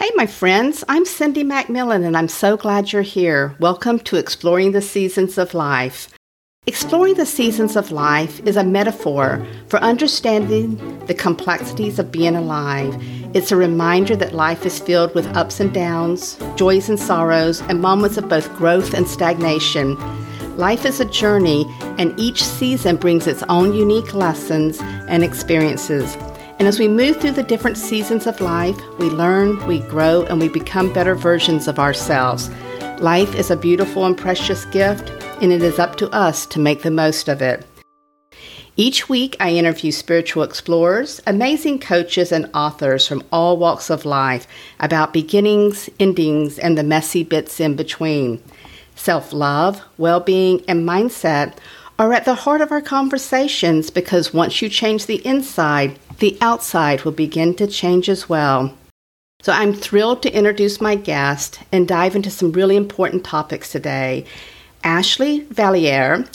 Hey, my friends, I'm Cindy MacMillan, and I'm so glad you're here. Welcome to Exploring the Seasons of Life. Exploring the seasons of life is a metaphor for understanding the complexities of being alive. It's a reminder that life is filled with ups and downs, joys and sorrows, and moments of both growth and stagnation. Life is a journey, and each season brings its own unique lessons and experiences. And as we move through the different seasons of life, we learn, we grow, and we become better versions of ourselves. Life is a beautiful and precious gift, and it is up to us to make the most of it. Each week, I interview spiritual explorers, amazing coaches, and authors from all walks of life about beginnings, endings, and the messy bits in between. Self love, well being, and mindset are at the heart of our conversations because once you change the inside, the outside will begin to change as well. So I'm thrilled to introduce my guest and dive into some really important topics today. Ashley Valliere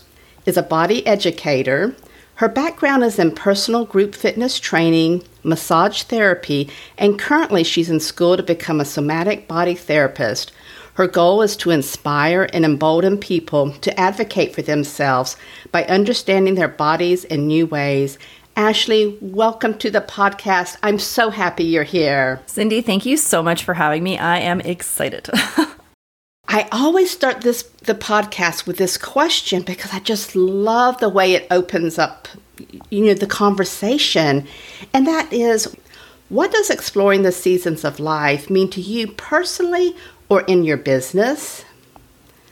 is a body educator. Her background is in personal group fitness training, massage therapy, and currently she's in school to become a somatic body therapist. Her goal is to inspire and embolden people to advocate for themselves by understanding their bodies in new ways Ashley, welcome to the podcast. I'm so happy you're here. Cindy, thank you so much for having me. I am excited. I always start this the podcast with this question because I just love the way it opens up you know the conversation. And that is what does exploring the seasons of life mean to you personally or in your business?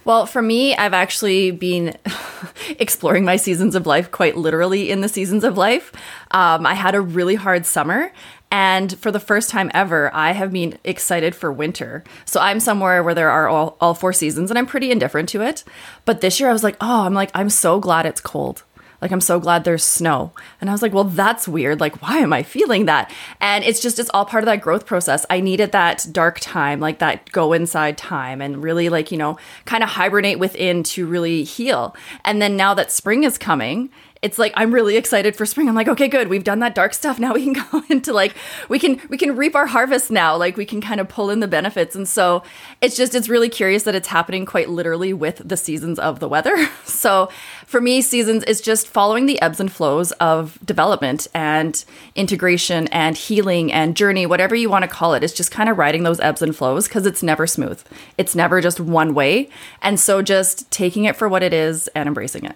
Well, for me, I've actually been exploring my seasons of life quite literally in the seasons of life. Um, I had a really hard summer. And for the first time ever, I have been excited for winter. So I'm somewhere where there are all, all four seasons and I'm pretty indifferent to it. But this year I was like, oh, I'm like, I'm so glad it's cold. Like, I'm so glad there's snow. And I was like, well, that's weird. Like, why am I feeling that? And it's just, it's all part of that growth process. I needed that dark time, like that go inside time and really, like, you know, kind of hibernate within to really heal. And then now that spring is coming, it's like I'm really excited for spring. I'm like, okay, good. We've done that dark stuff. Now we can go into like we can we can reap our harvest now. Like we can kind of pull in the benefits. And so it's just it's really curious that it's happening quite literally with the seasons of the weather. So for me, seasons is just following the ebbs and flows of development and integration and healing and journey, whatever you want to call it. It's just kind of riding those ebbs and flows because it's never smooth. It's never just one way. And so just taking it for what it is and embracing it.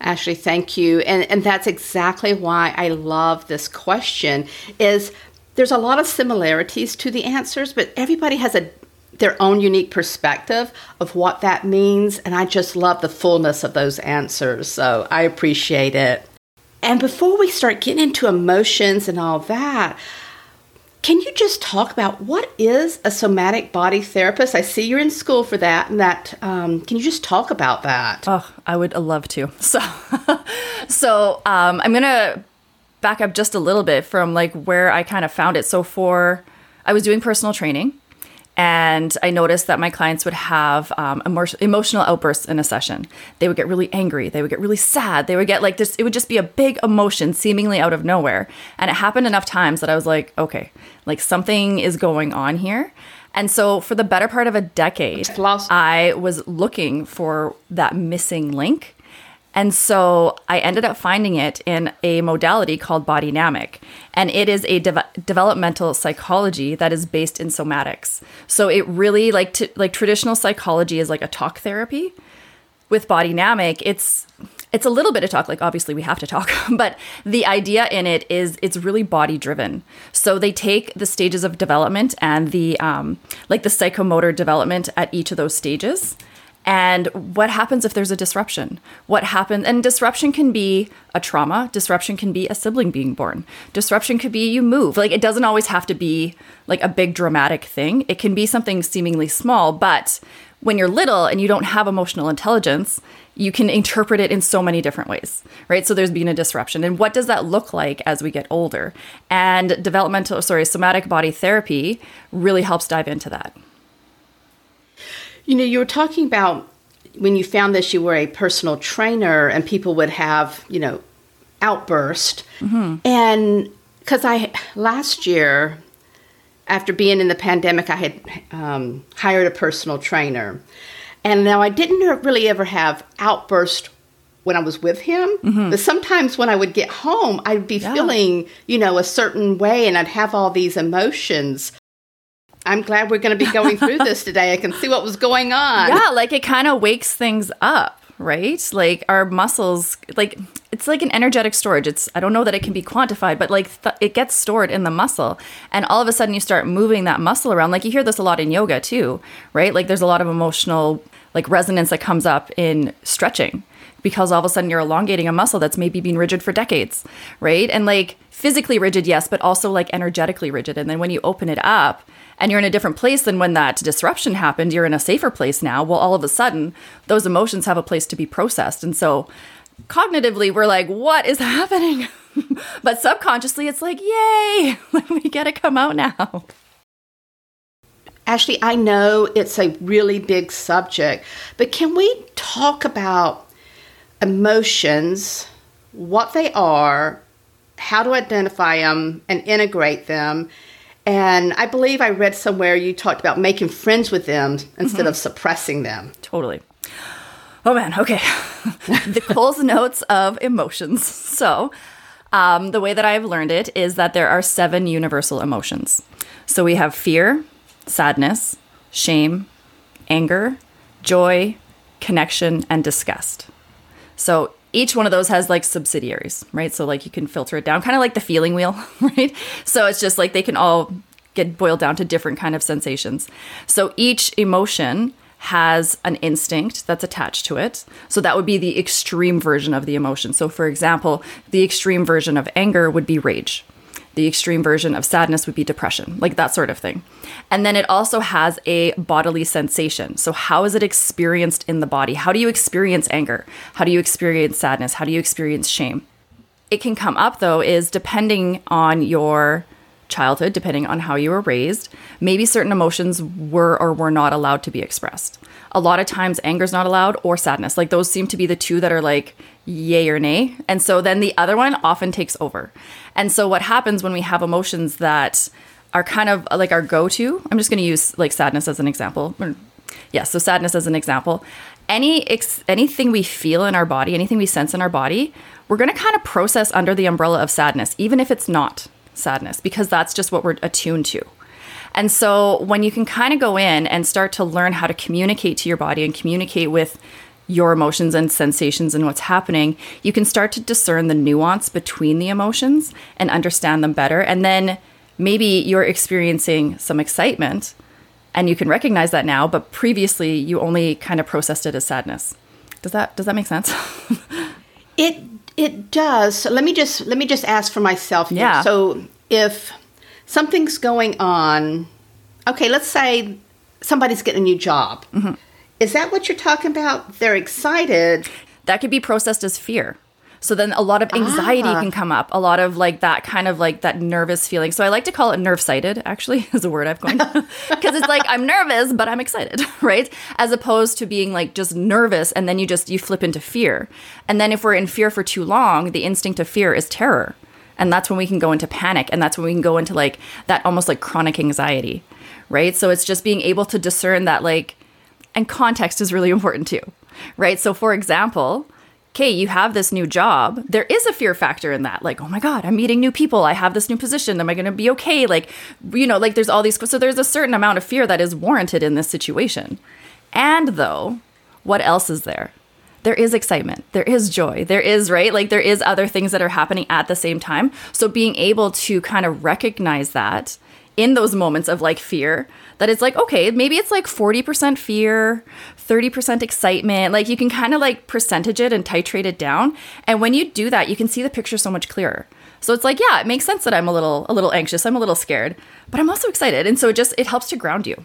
Ashley, thank you. And and that's exactly why I love this question is there's a lot of similarities to the answers, but everybody has a their own unique perspective of what that means and I just love the fullness of those answers. So I appreciate it. And before we start getting into emotions and all that, can you just talk about what is a somatic body therapist? I see you're in school for that, and that um, can you just talk about that? Oh, I would love to. So, so um, I'm gonna back up just a little bit from like where I kind of found it. So for I was doing personal training and I noticed that my clients would have um, emotional outbursts in a session. They would get really angry. They would get really sad. They would get like this, it would just be a big emotion seemingly out of nowhere. And it happened enough times that I was like, okay, like something is going on here. And so for the better part of a decade, I was looking for that missing link and so I ended up finding it in a modality called Bodynamic. And it is a de- developmental psychology that is based in somatics. So it really like t- like traditional psychology is like a talk therapy. With Bodynamic, it's it's a little bit of talk like obviously we have to talk but the idea in it is it's really body driven so they take the stages of development and the um, like the psychomotor development at each of those stages and what happens if there's a disruption? What happens and disruption can be a trauma. Disruption can be a sibling being born. Disruption could be you move. Like it doesn't always have to be like a big dramatic thing. It can be something seemingly small but when you're little and you don't have emotional intelligence you can interpret it in so many different ways right? So there's been a disruption. And what does that look like as we get older? And developmental sorry somatic body therapy really helps dive into that you know, you were talking about when you found this, you were a personal trainer and people would have, you know, outburst. Mm-hmm. And because I, last year, after being in the pandemic, I had um, hired a personal trainer. And now I didn't really ever have outburst when I was with him. Mm-hmm. But sometimes when I would get home, I'd be yeah. feeling, you know, a certain way and I'd have all these emotions. I'm glad we're going to be going through this today. I can see what was going on. Yeah, like it kind of wakes things up, right? Like our muscles, like it's like an energetic storage. It's I don't know that it can be quantified, but like th- it gets stored in the muscle, and all of a sudden you start moving that muscle around. Like you hear this a lot in yoga too, right? Like there's a lot of emotional like resonance that comes up in stretching because all of a sudden you're elongating a muscle that's maybe been rigid for decades, right? And like physically rigid, yes, but also like energetically rigid. And then when you open it up and you're in a different place than when that disruption happened, you're in a safer place now. Well, all of a sudden, those emotions have a place to be processed. And so cognitively, we're like, what is happening? but subconsciously, it's like, yay, we get to come out now. Ashley, I know it's a really big subject, but can we talk about emotions, what they are, how to identify them and integrate them? And I believe I read somewhere you talked about making friends with them instead mm-hmm. of suppressing them. Totally. Oh man, okay. the Coles notes of emotions. So, um, the way that I've learned it is that there are seven universal emotions. So we have fear, sadness, shame, anger, joy, connection, and disgust. So each one of those has like subsidiaries, right? So like you can filter it down, kind of like the feeling wheel, right? So it's just like they can all get boiled down to different kind of sensations. So each emotion has an instinct that's attached to it. So that would be the extreme version of the emotion. So for example, the extreme version of anger would be rage the extreme version of sadness would be depression, like that sort of thing. And then it also has a bodily sensation. So, how is it experienced in the body? How do you experience anger? How do you experience sadness? How do you experience shame? It can come up though, is depending on your childhood, depending on how you were raised, maybe certain emotions were or were not allowed to be expressed. A lot of times, anger is not allowed or sadness. Like those seem to be the two that are like yay or nay. And so then the other one often takes over. And so what happens when we have emotions that are kind of like our go-to, I'm just going to use like sadness as an example. Yeah, so sadness as an example. Any ex- anything we feel in our body, anything we sense in our body, we're going to kind of process under the umbrella of sadness, even if it's not sadness, because that's just what we're attuned to. And so when you can kind of go in and start to learn how to communicate to your body and communicate with your emotions and sensations and what's happening, you can start to discern the nuance between the emotions and understand them better. And then maybe you're experiencing some excitement and you can recognize that now, but previously you only kind of processed it as sadness. Does that does that make sense? it it does. So let me just let me just ask for myself. Here. Yeah. So if something's going on, okay, let's say somebody's getting a new job. Mm-hmm is that what you're talking about? They're excited. That could be processed as fear. So then a lot of anxiety ah. can come up, a lot of like that kind of like that nervous feeling. So I like to call it nerve sighted, actually, is a word I've coined. Because it's like I'm nervous, but I'm excited, right? As opposed to being like just nervous and then you just you flip into fear. And then if we're in fear for too long, the instinct of fear is terror. And that's when we can go into panic. And that's when we can go into like that almost like chronic anxiety, right? So it's just being able to discern that like and context is really important too, right? So, for example, okay, you have this new job. There is a fear factor in that. Like, oh my God, I'm meeting new people. I have this new position. Am I going to be okay? Like, you know, like there's all these. So, there's a certain amount of fear that is warranted in this situation. And though, what else is there? There is excitement. There is joy. There is, right? Like, there is other things that are happening at the same time. So, being able to kind of recognize that in those moments of like fear that it's like okay maybe it's like 40% fear 30% excitement like you can kind of like percentage it and titrate it down. And when you do that you can see the picture so much clearer. So it's like yeah it makes sense that i'm a little a little anxious i'm a little scared but i'm also excited. And so it just it helps to ground you.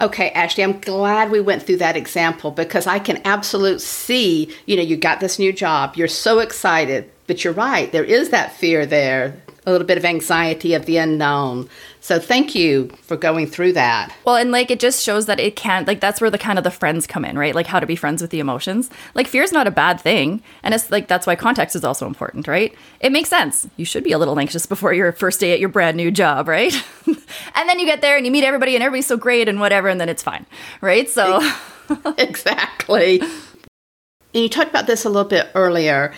Okay, Ashley, I'm glad we went through that example because I can absolutely see, you know, you got this new job, you're so excited, but you're right, there is that fear there a little bit of anxiety of the unknown. So thank you for going through that. Well, and like it just shows that it can't like that's where the kind of the friends come in, right? Like how to be friends with the emotions. Like fear is not a bad thing, and it's like that's why context is also important, right? It makes sense. You should be a little anxious before your first day at your brand new job, right? and then you get there and you meet everybody and everybody's so great and whatever and then it's fine right so exactly and you talked about this a little bit earlier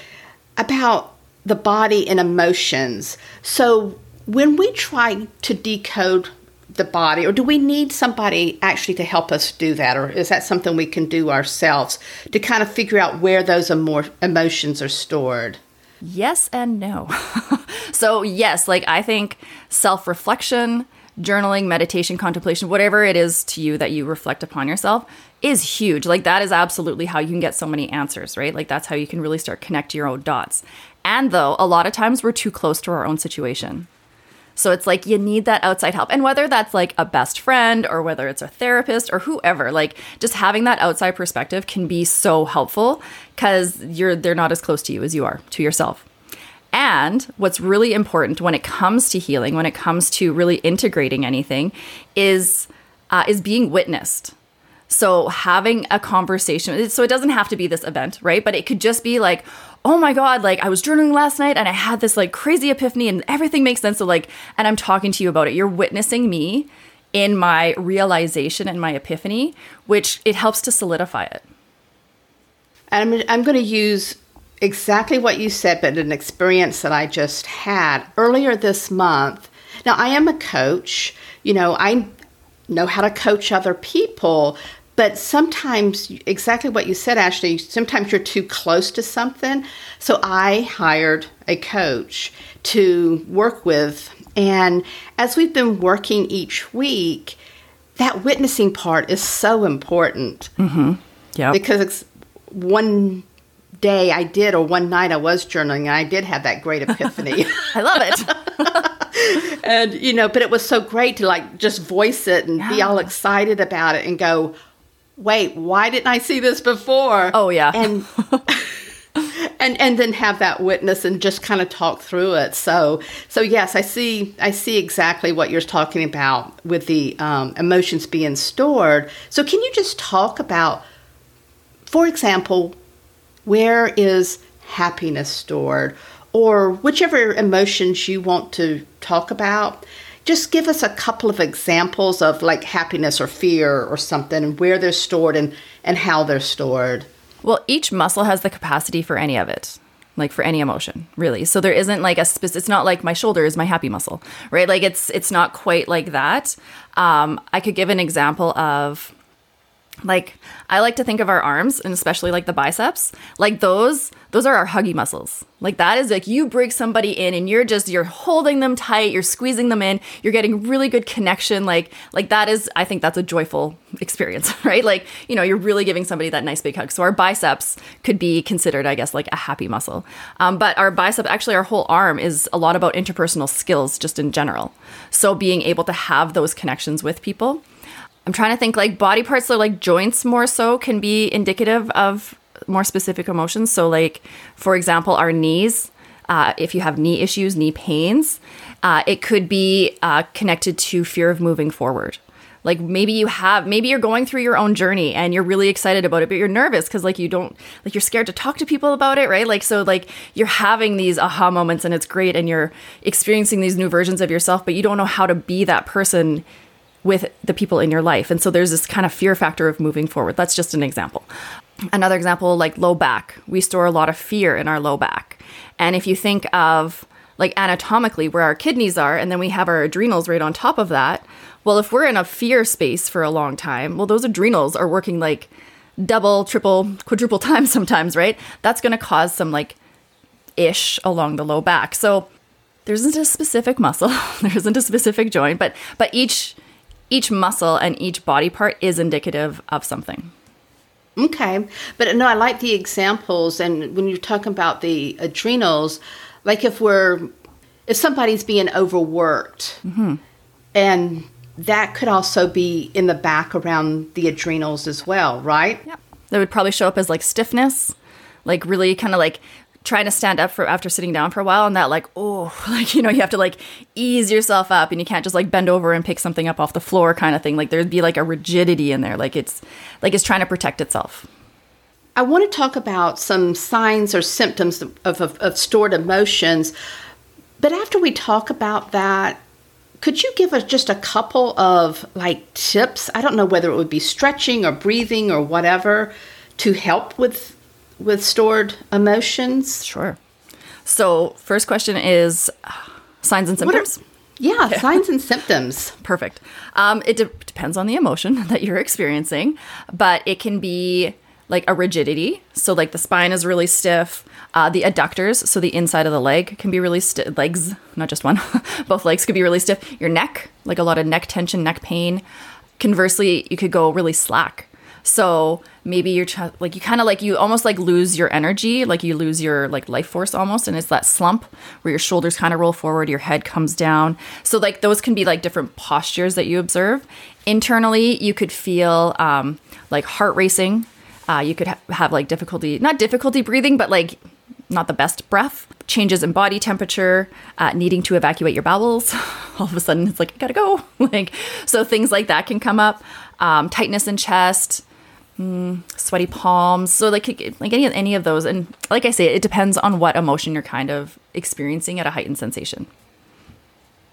about the body and emotions. So when we try to decode the body or do we need somebody actually to help us do that? Or is that something we can do ourselves to kind of figure out where those emo- emotions are stored? Yes and no. So yes like i think self-reflection journaling meditation contemplation whatever it is to you that you reflect upon yourself is huge. Like that is absolutely how you can get so many answers right? Like that's how you can really start connect your own dots and though a lot of times we're too close to our own situation so it's like you need that outside help. And whether that's like a best friend or whether it's a therapist or whoever, like just having that outside perspective can be so helpful cuz you're they're not as close to you as you are to yourself. And what's really important when it comes to healing, when it comes to really integrating anything is uh, is being witnessed. So having a conversation, so it doesn't have to be this event, right? But it could just be like, oh my god like i was journaling last night and i had this like crazy epiphany and everything makes sense. So like and i'm talking to you about it. You're witnessing me in my realization and my epiphany which it helps to solidify it. And i'm, I'm going to use exactly what you said but an experience that i just had earlier this month. Now i am a coach. You know i know how to coach other people but sometimes exactly what you said ashley sometimes you're too close to something. So i hired a coach to work with and as we've been working each week that witnessing part is so important. Mm-hmm. yeah because it's one day i did or one night i was journaling and i did have that great epiphany. I love it. And you know but it was so great to like just voice it and yeah. be all excited about it and go wait, why didn't I see this before? Oh yeah. And and and then have that witness and just kind of talk through it. So so yes, I see I see exactly what you're talking about with the um, emotions being stored. So can you just talk about, for example, where is happiness stored, or whichever emotions you want to talk about? Just give us a couple of examples of like happiness or fear or something and where they're stored and, and how they're stored. Well, each muscle has the capacity for any of it like for any emotion really. So there isn't like a specific it's not like my shoulder is my happy muscle right? Like it's it's not quite like that. Um i could give an example of like I like to think of our arms and especially like the biceps, like those those are our huggy muscles. Like that is like you bring somebody in and you're just you're holding them tight, you're squeezing them in, you're getting really good connection like like that is I think that's a joyful experience, right? Like, you know, you're really giving somebody that nice big hug. So our biceps could be considered I guess like a happy muscle. Um, but our bicep actually our whole arm is a lot about interpersonal skills just in general. So being able to have those connections with people I'm trying to think like body parts, so like joints more so can be indicative of more specific emotions. So, like, for example, our knees, uh, if you have knee issues, knee pains, uh, it could be uh, connected to fear of moving forward. Like maybe you have, maybe you're going through your own journey and you're really excited about it, but you're nervous because like you don't, like you're scared to talk to people about it, right? Like, so like you're having these aha moments and it's great and you're experiencing these new versions of yourself, but you don't know how to be that person with the people in your life. And so there's this kind of fear factor of moving forward. That's just an example. Another example, like low back, we store a lot of fear in our low back. And if you think of like anatomically where our kidneys are, and then we have our adrenals right on top of that, well, if we're in a fear space for a long time, well, those adrenals are working like double, triple, quadruple times sometimes, right? That's going to cause some like ish along the low back. So there isn't a specific muscle, there isn't a specific joint, but but each each muscle and each body part is indicative of something. Okay. But no, I like the examples. And when you're talking about the adrenals, like if we're, if somebody's being overworked, mm-hmm. and that could also be in the back around the adrenals as well, right? Yeah. That would probably show up as like stiffness, like really kind of like trying to stand up for after sitting down for a while and that like oh like you know you have to like ease yourself up and you can't just like bend over and pick something up off the floor kind of thing. Like there'd be like a rigidity in there. Like it's like it's trying to protect itself. I want to talk about some signs or symptoms of, of, of stored emotions but after we talk about that could you give us just a couple of like tips? I don't know whether it would be stretching or breathing or whatever to help with with stored emotions. Sure. So, first question is signs and symptoms. Are, yeah, signs and symptoms. Perfect. Um, it de- depends on the emotion that you're experiencing, but it can be like a rigidity. So, like the spine is really stiff. Uh, the adductors, so the inside of the leg, can be really stiff. Legs, not just one, both legs could be really stiff. Your neck, like a lot of neck tension, neck pain. Conversely, you could go really slack. So maybe you're ch- like you kind of like you almost like lose your energy, like you lose your like life force almost, and it's that slump where your shoulders kind of roll forward, your head comes down. So like those can be like different postures that you observe. Internally, you could feel um, like heart racing. Uh, you could ha- have like difficulty, not difficulty breathing, but like not the best breath. Changes in body temperature, uh, needing to evacuate your bowels. All of a sudden, it's like, I gotta go. like, so things like that can come up. Um, tightness in chest, mm, sweaty palms. So like like any any of those, and like I say, it depends on what emotion you're kind of experiencing at a heightened sensation.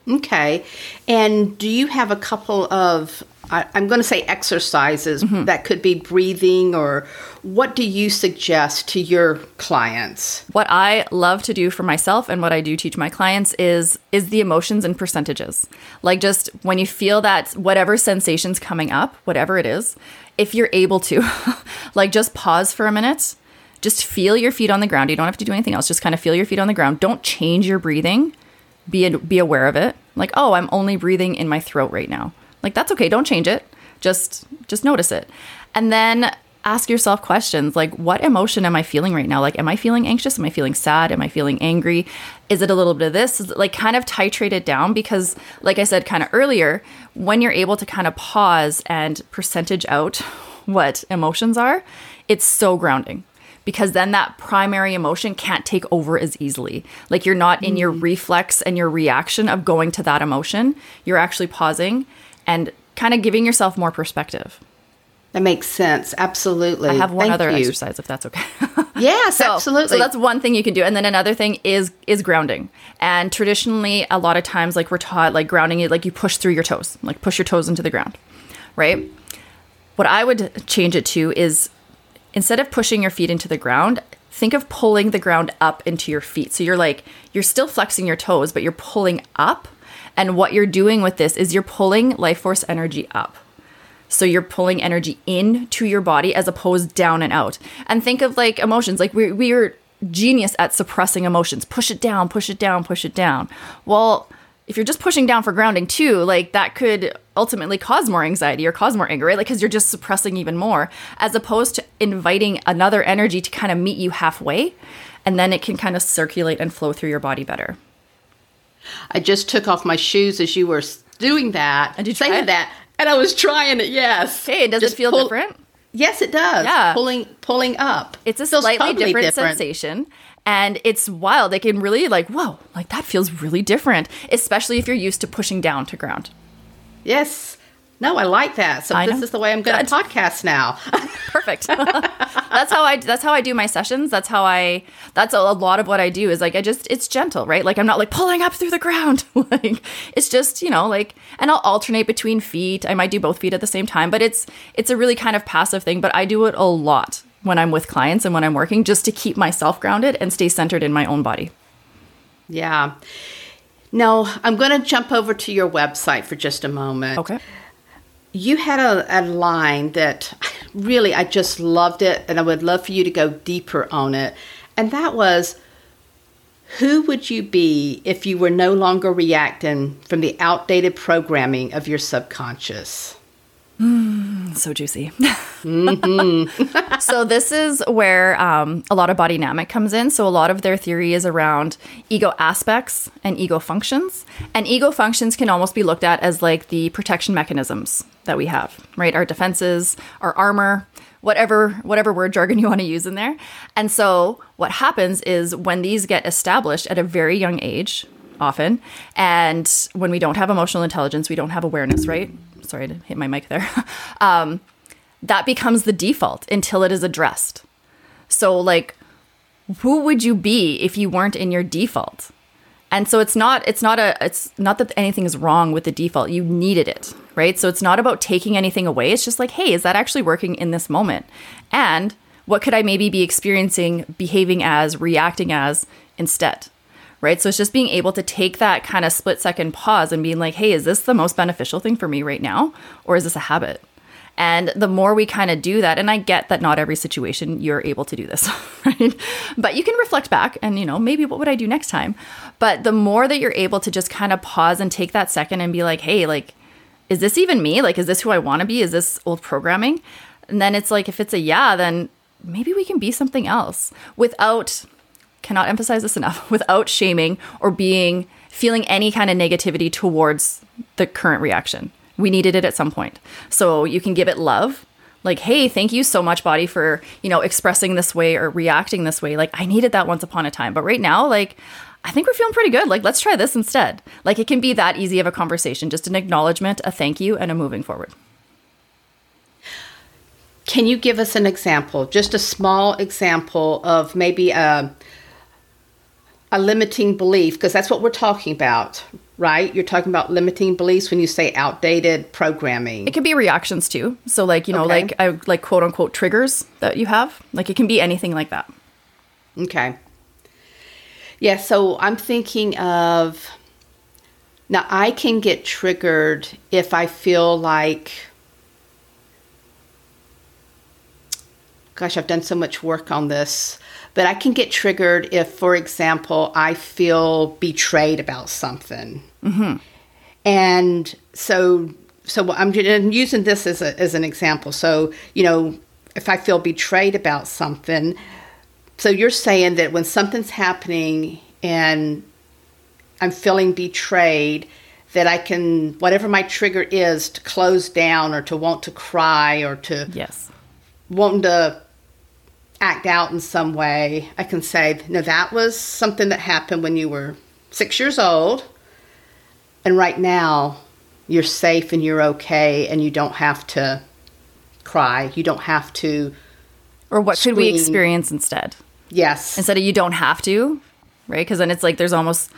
Okay, and do you have a couple of I, am going to say exercises mm-hmm. that could be breathing or what do you suggest to your clients? What I love to do for myself and what I do teach my clients is is the emotions and percentages. Like just when you feel that whatever sensations coming up, whatever it is, if you're able to, like just pause for a minute. Just feel your feet on the ground. You don't have to do anything else. Just kind of feel your feet on the ground. Don't change your breathing. Be be aware of it. Like, "Oh, I'm only breathing in my throat right now." Like that's okay. Don't change it. Just just notice it. And then ask yourself questions like what emotion am I feeling right now? Like am I feeling anxious? Am I feeling sad? Am I feeling angry? Is it a little bit of this? Like kind of titrate it down because like I said kind of earlier, when you're able to kind of pause and percentage out what emotions are, it's so grounding because then that primary emotion can't take over as easily. Like you're not in your mm. reflex and your reaction of going to that emotion. You're actually pausing and kind of giving yourself more perspective. That makes sense. Absolutely. I have one Thank other you. exercise if that's okay. yes, so, absolutely. So that's one thing you can do. And then another thing is is grounding. And traditionally a lot of times like we're taught like grounding it like you push through your toes, like push your toes into the ground. Right? What I would change it to is instead of pushing your feet into the ground, think of pulling the ground up into your feet. So you're like you're still flexing your toes, but you're pulling up and what you're doing with this is you're pulling life force energy up. So you're pulling energy into your body as opposed down and out. And think of like emotions. Like we we are genius at suppressing emotions. Push it down, push it down, push it down. Well, if you're just pushing down for grounding too, like that could ultimately cause more anxiety or cause more anger, right? Like because you're just suppressing even more, as opposed to inviting another energy to kind of meet you halfway, and then it can kind of circulate and flow through your body better. I just took off my shoes as you were doing that. And did you saying that, and I was trying it. Yes. Hey, does just it feel pull, different? Yes, it does. Yeah, pulling pulling up. It's a slightly totally different, different sensation. And it's wild. It can really like, whoa, like that feels really different, especially if you're used to pushing down to ground. Yes. No, I like that. So this is the way I'm going to podcast now. Perfect. that's how I that's how I do my sessions. That's how I that's a, lot of what I do is like I just it's gentle, right? Like I'm not like pulling up through the ground. like it's just, you know, like and I'll alternate between feet. I might do both feet at the same time, but it's it's a really kind of passive thing, but I do it a lot when I'm with clients and when I'm working just to keep myself grounded and stay centered in my own body. Yeah. Now, I'm going to jump over to your website for just a moment. Okay you had a, a line that really I just loved it, and I would love for you to go deeper on it. And that was who would you be if you were no longer reacting from the outdated programming of your subconscious? Mm, so juicy. mm-hmm. so this is where um, a lot of Bodynamic comes in. So a lot of their theory is around ego aspects and ego functions. And ego functions can almost be looked at as like the protection mechanisms that we have, right? Our defenses, our armor, whatever whatever word jargon you want to use in there. And so what happens is when these get established at a very young age, often, and when we don't have emotional intelligence, we don't have awareness, right? sorry to hit my mic there, um, that becomes the default until it is addressed. So, like, who would you be if you weren't in your default? And so it's not it's not a it's not that anything is wrong with the default. You needed it, right? So it's not about taking anything away. It's just like, hey, is that actually working in this moment? And what could I maybe be experiencing, behaving as, reacting as instead? Right? So it's just being able to take that kind of split second pause and being like, hey, is this the most beneficial thing for me right now? Or is this a habit? And the more we kind of do that, and I get that not every situation you're able to do this, right? But you can reflect back and, you know, maybe what would I do next time? But the more that you're able to just kind of pause and take that second and be like, hey, like, is this even me? Like, is this who I want to be? Is this old programming? And then it's like, if it's a yeah, then maybe we can be something else without, cannot emphasize this enough, without shaming or being, feeling any kind of negativity towards the current reaction we needed it at some point. So you can give it love. Like, hey, thank you so much, body, for, you know, expressing this way or reacting this way. Like, I needed that once upon a time. But right now, like, I think we're feeling pretty good. Like, let's try this instead. Like, it can be that easy of a conversation, just an acknowledgement, a thank you, and a moving forward. Can you give us an example, just a small example of maybe a, a limiting belief? Because that's what we're talking about, right? You're talking about limiting beliefs when you say outdated programming. It could be reactions too. So like, you know, okay. like I like quote unquote triggers that you have. Like it can be anything like that. Okay. Yeah, so I'm thinking of now I can get triggered if I feel like gosh, I've done so much work on this. But I can get triggered if, for example, I feel betrayed about something. Mm-hmm. And so, so I'm using this as, a, as an example. So, you know, if I feel betrayed about something, so you're saying that when something's happening and I'm feeling betrayed, that I can, whatever my trigger is, to close down or to want to cry or to yes, wanting to act out in some way, I can say, no, that was something that happened when you were six years old. And right now, you're safe and you're okay, and you don't have to cry. You don't have to. Or what scream. could we experience instead? Yes. Instead of you don't have to, right? Because then it's like there's almost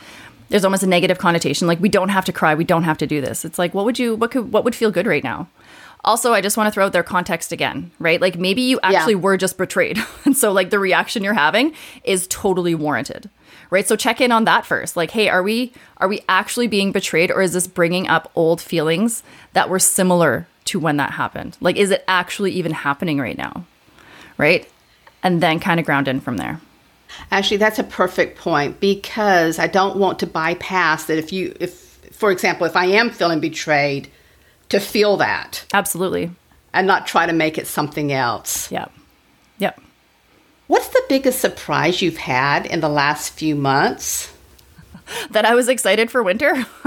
there's almost a negative connotation. Like we don't have to cry. We don't have to do this. It's like what would you what could what would feel good right now? Also, I just want to throw out their context again, right? Like maybe you actually yeah. were just betrayed. and so like the reaction you're having is totally warranted. Right? So check in on that first. Like, hey, are we are we actually being betrayed or is this bringing up old feelings that were similar to when that happened? Like is it actually even happening right now? Right? And then kind of ground in from there. Actually, that's a perfect point because I don't want to bypass that if you if for example, if I am feeling betrayed, to feel that. Absolutely. And not try to make it something else. Yep. Yep. What's the biggest surprise you've had in the last few months? that I was excited for winter.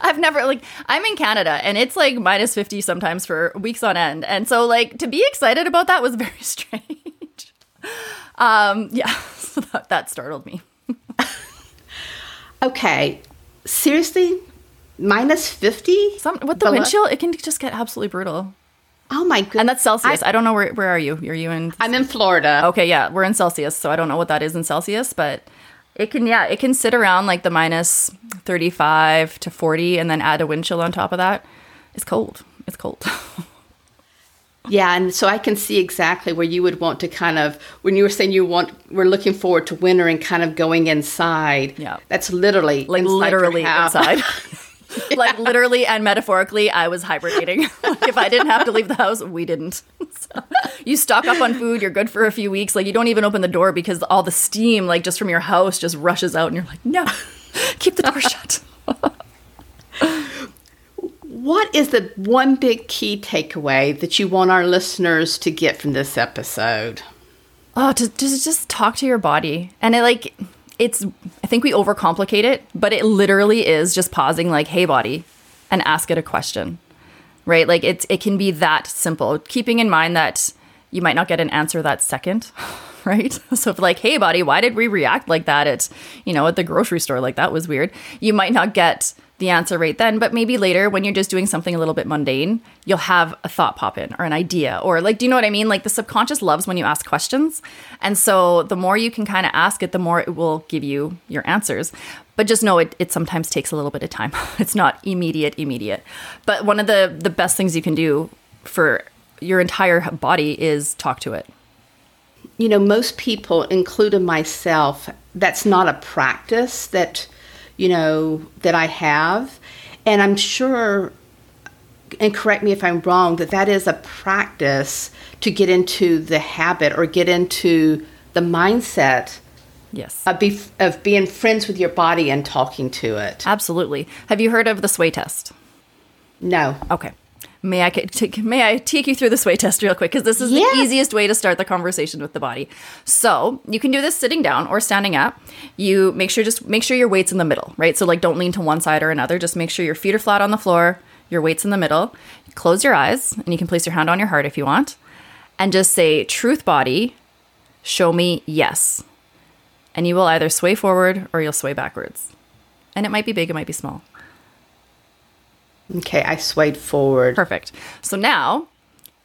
I've never like I'm in Canada and it's like minus 50 sometimes for weeks on end. And so like to be excited about that was very strange. um yeah, so that, that startled me. okay. Seriously, minus 50 Some, with the wind chill it can just get absolutely brutal. Oh my goodness and that's celsius. I, I, don't know where, where are you? Are you in i'm in florida. Okay yeah we're in celsius so i don't know what that is in celsius but it can yeah it can sit around like the minus 35 to 40 and then add a wind chill on top of that. It's cold. It's cold. Yeah, and so I can see exactly where you would want to kind of when you were saying you want we're looking forward to winter and kind of going inside. Yeah, that's literally like inside literally inside. like literally and metaphorically, I was hibernating. like if I didn't have to leave the house, we didn't. So, you stock up on food, you're good for a few weeks. Like you don't even open the door because all the steam, like just from your house, just rushes out, and you're like, no, keep the door shut. what is the one big key takeaway that you want our listeners to get from this episode? Oh, to, to just talk to your body. And it like it's I think we overcomplicate it, but it literally is just pausing like, "Hey body," and ask it a question. Right? Like it's it can be that simple. Keeping in mind that you might not get an answer that second. right? So if like, hey body, why did we react like that at, you know, at the grocery store? Like that was weird. You might not get the answer right then, but maybe later when you're just doing something a little bit mundane, you'll have a thought pop in or an idea or like, do you know what I mean? Like the subconscious loves when you ask questions. And so the more you can kind of ask it, the more it will give you your answers. But just know it, it sometimes takes a little bit of time. It's not immediate, immediate. But one of the, the best things you can do for your entire body is talk to it. You know, most people, including myself, that's not a practice that you know, that I have. And I'm sure, and correct me if I'm wrong, that that is a practice to get into the habit or get into the mindset. Yes. Of, be, of being friends with your body and talking to it. Absolutely. Have you heard of the sway test? No. Okay. May I take, may I take you through the sway test real quick because this is the easiest way to start the conversation with the body. So you can do this sitting down or standing up. You make sure just make sure your weight's in the middle, right? So like don't lean to one side or another. Just make sure your feet are flat on the floor, your weight's in the middle. Close your eyes and you can place your hand on your heart if you want, and just say, "Truth body, show me yes," and you will either sway forward or you'll sway backwards. And it might be big, it might be small. Okay, I swayed forward. Perfect. So now,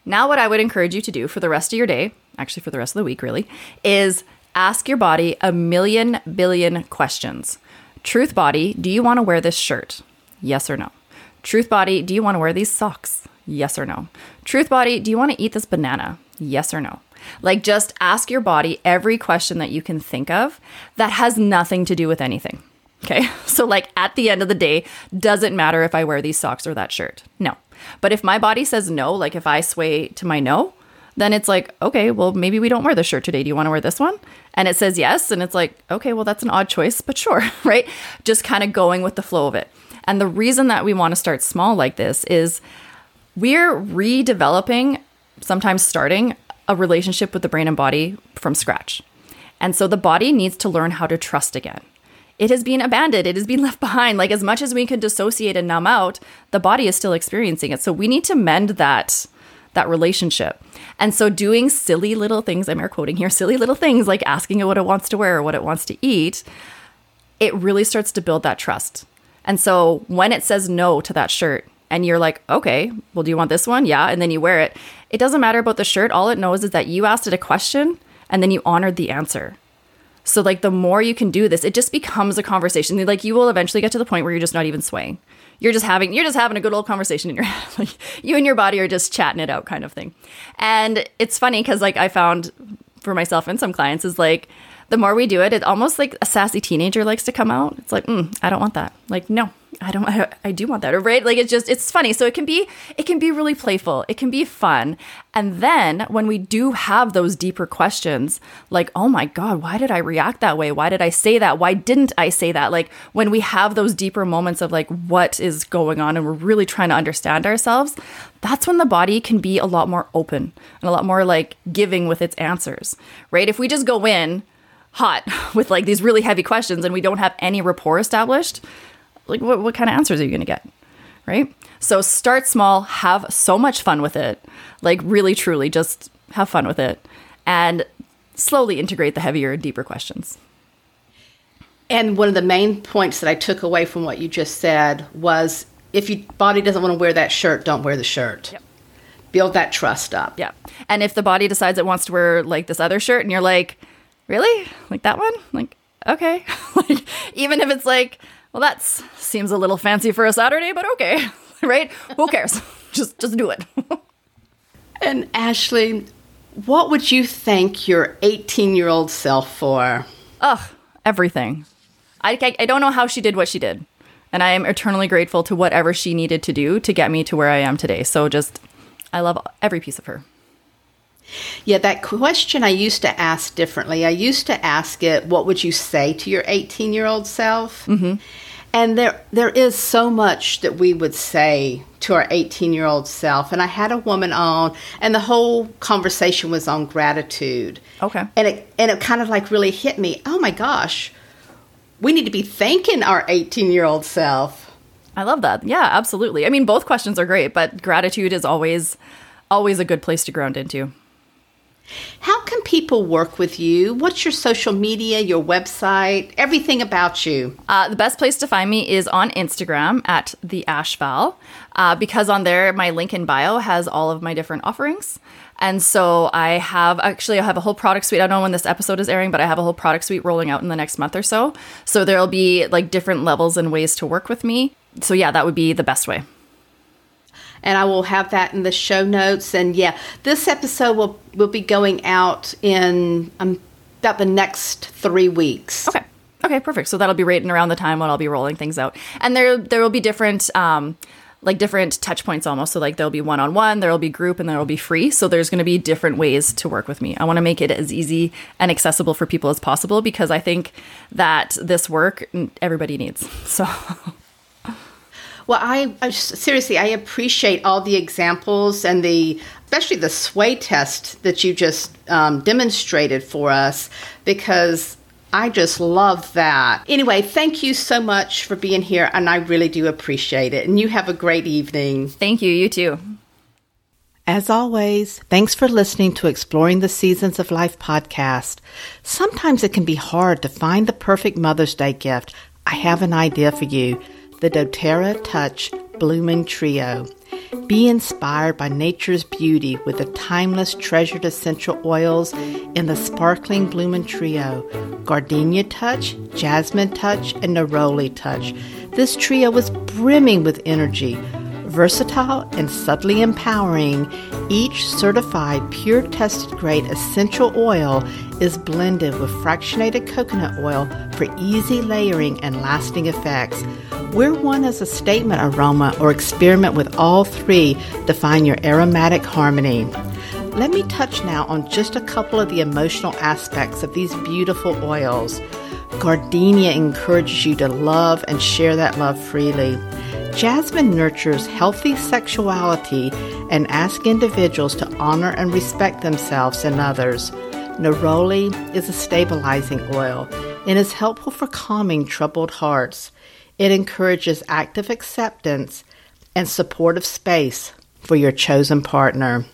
now what I would encourage you to do for the rest of your day, actually for the rest of the week really, is ask your body a million billion questions. Truth body, do you want to wear this shirt? Yes or no? Truth body, do you want to wear these socks? Yes or no? Truth body, do you want to eat this banana? Yes or no? Like just ask your body every question that you can think of that has nothing to do with anything. Okay. So, like at the end of the day, doesn't matter if I wear these socks or that shirt. No. But if my body says no, like if I sway to my no, then it's like, okay, well, maybe we don't wear the shirt today. Do you want to wear this one? And it says yes. And it's like, okay, well, that's an odd choice, but sure, right? Just kind of going with the flow of it. And the reason that we want to start small like this is we're redeveloping, sometimes starting a relationship with the brain and body from scratch. And so the body needs to learn how to trust again it has been abandoned. It has been left behind. Like as much as we can dissociate and numb out, the body is still experiencing it. So we need to mend that that relationship. And so doing silly little things, I'm air quoting here, silly little things like asking it what it wants to wear or what it wants to eat, it really starts to build that trust. And so when it says no to that shirt and you're like, okay, well, do you want this one? Yeah. And then you wear it. It doesn't matter about the shirt. All it knows is that you asked it a question and then you honored the answer. So like the more you can do this, it just becomes a conversation. Like you will eventually get to the point where you're just not even swaying. You're just having you're just having a good old conversation in your head. like you and your body are just chatting it out kind of thing. And it's funny cuz like I found for myself and some clients is like the more we do it, it almost like a sassy teenager likes to come out. It's like, mm, I don't want that. Like, no, I don't, I, I do want that. Right. Like, it's just, it's funny. So it can be, it can be really playful. It can be fun. And then when we do have those deeper questions, like, oh my God, why did I react that way? Why did I say that? Why didn't I say that? Like, when we have those deeper moments of like, what is going on and we're really trying to understand ourselves, that's when the body can be a lot more open and a lot more like giving with its answers, right? If we just go in, hot with like these really heavy questions and we don't have any rapport established, like what, what kind of answers are you going to get? Right? So start small, have so much fun with it. Like really, truly, just have fun with it and slowly integrate the heavier, deeper questions. And one of the main points that I took away from what you just said was if your body doesn't want to wear that shirt, don't wear the shirt. Yep. Build that trust up. Yeah. And if the body decides it wants to wear like this other shirt and you're like, really? Like that one? Like, okay. like, even if it's like, well, that seems a little fancy for a Saturday, but okay, right? Who cares? just, just do it. and Ashley, what would you thank your 18 year old self for? Ugh, everything. I, I, I don't know how she did what she did. And I am eternally grateful to whatever she needed to do to get me to where I am today. So just, I love every piece of her. Yeah, that question I used to ask differently. I used to ask it, "What would you say to your 18-year-old self?" Mm-hmm. And there, there is so much that we would say to our 18-year-old self. And I had a woman on, and the whole conversation was on gratitude. Okay. And it, and it kind of like really hit me. Oh my gosh, we need to be thanking our 18-year-old self. I love that. Yeah, absolutely. I mean, both questions are great, but gratitude is always, always a good place to ground into. How can people work with you? What's your social media, your website, everything about you? Uh, the best place to find me is on Instagram at the Ashval, uh, because on there my link in bio has all of my different offerings. And so I have actually I have a whole product suite. I don't know when this episode is airing, but I have a whole product suite rolling out in the next month or so. So there'll be like different levels and ways to work with me. So yeah, that would be the best way and I will have that in the show notes. And yeah, this episode will will be going out in um, about the next three weeks. Okay. Okay, perfect. So that'll be right in around the time when I'll be rolling things out, and there there will be different. Um, like different touch points almost. So like there'll be one on one, there'll be group, and there'll be free. So there's going to be different ways to work with me. I want to make it as easy and accessible for people as possible because I think that this work everybody needs. So Well, I, I seriously, I appreciate all the examples and the, especially the sway test that you just um, demonstrated for us because I just love that. Anyway, thank you so much for being here, and I really do appreciate it. And you have a great evening. Thank you. You too. As always, thanks for listening to Exploring the Seasons of Life podcast. Sometimes it can be hard to find the perfect Mother's Day gift. I have an idea for you the doTERRA Touch Blooming Trio. Be inspired by nature's beauty with the timeless treasured essential oils in the sparkling Blooming Trio Gardenia Touch, Jasmine Touch, and Neroli Touch. This trio was brimming with energy versatile and subtly empowering, each certified pure tested grade essential oil is blended with fractionated coconut oil for easy layering and lasting effects. Wear one is a statement aroma or experiment with all three to find your aromatic harmony. Let me touch now on just a couple of the emotional aspects of these beautiful oils. Gardenia encourages you to love and share that love freely. Jasmine nurtures healthy sexuality and asks individuals to honor and respect themselves and others. Neroli is a stabilizing oil and is helpful for calming troubled hearts. It encourages active acceptance and supportive space for your chosen partner.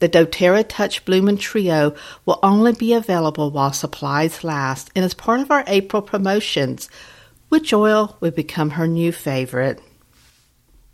The doTERRA Touch Blooming Trio will only be available while supplies last and is part of our April promotions. Which oil will become her new favorite?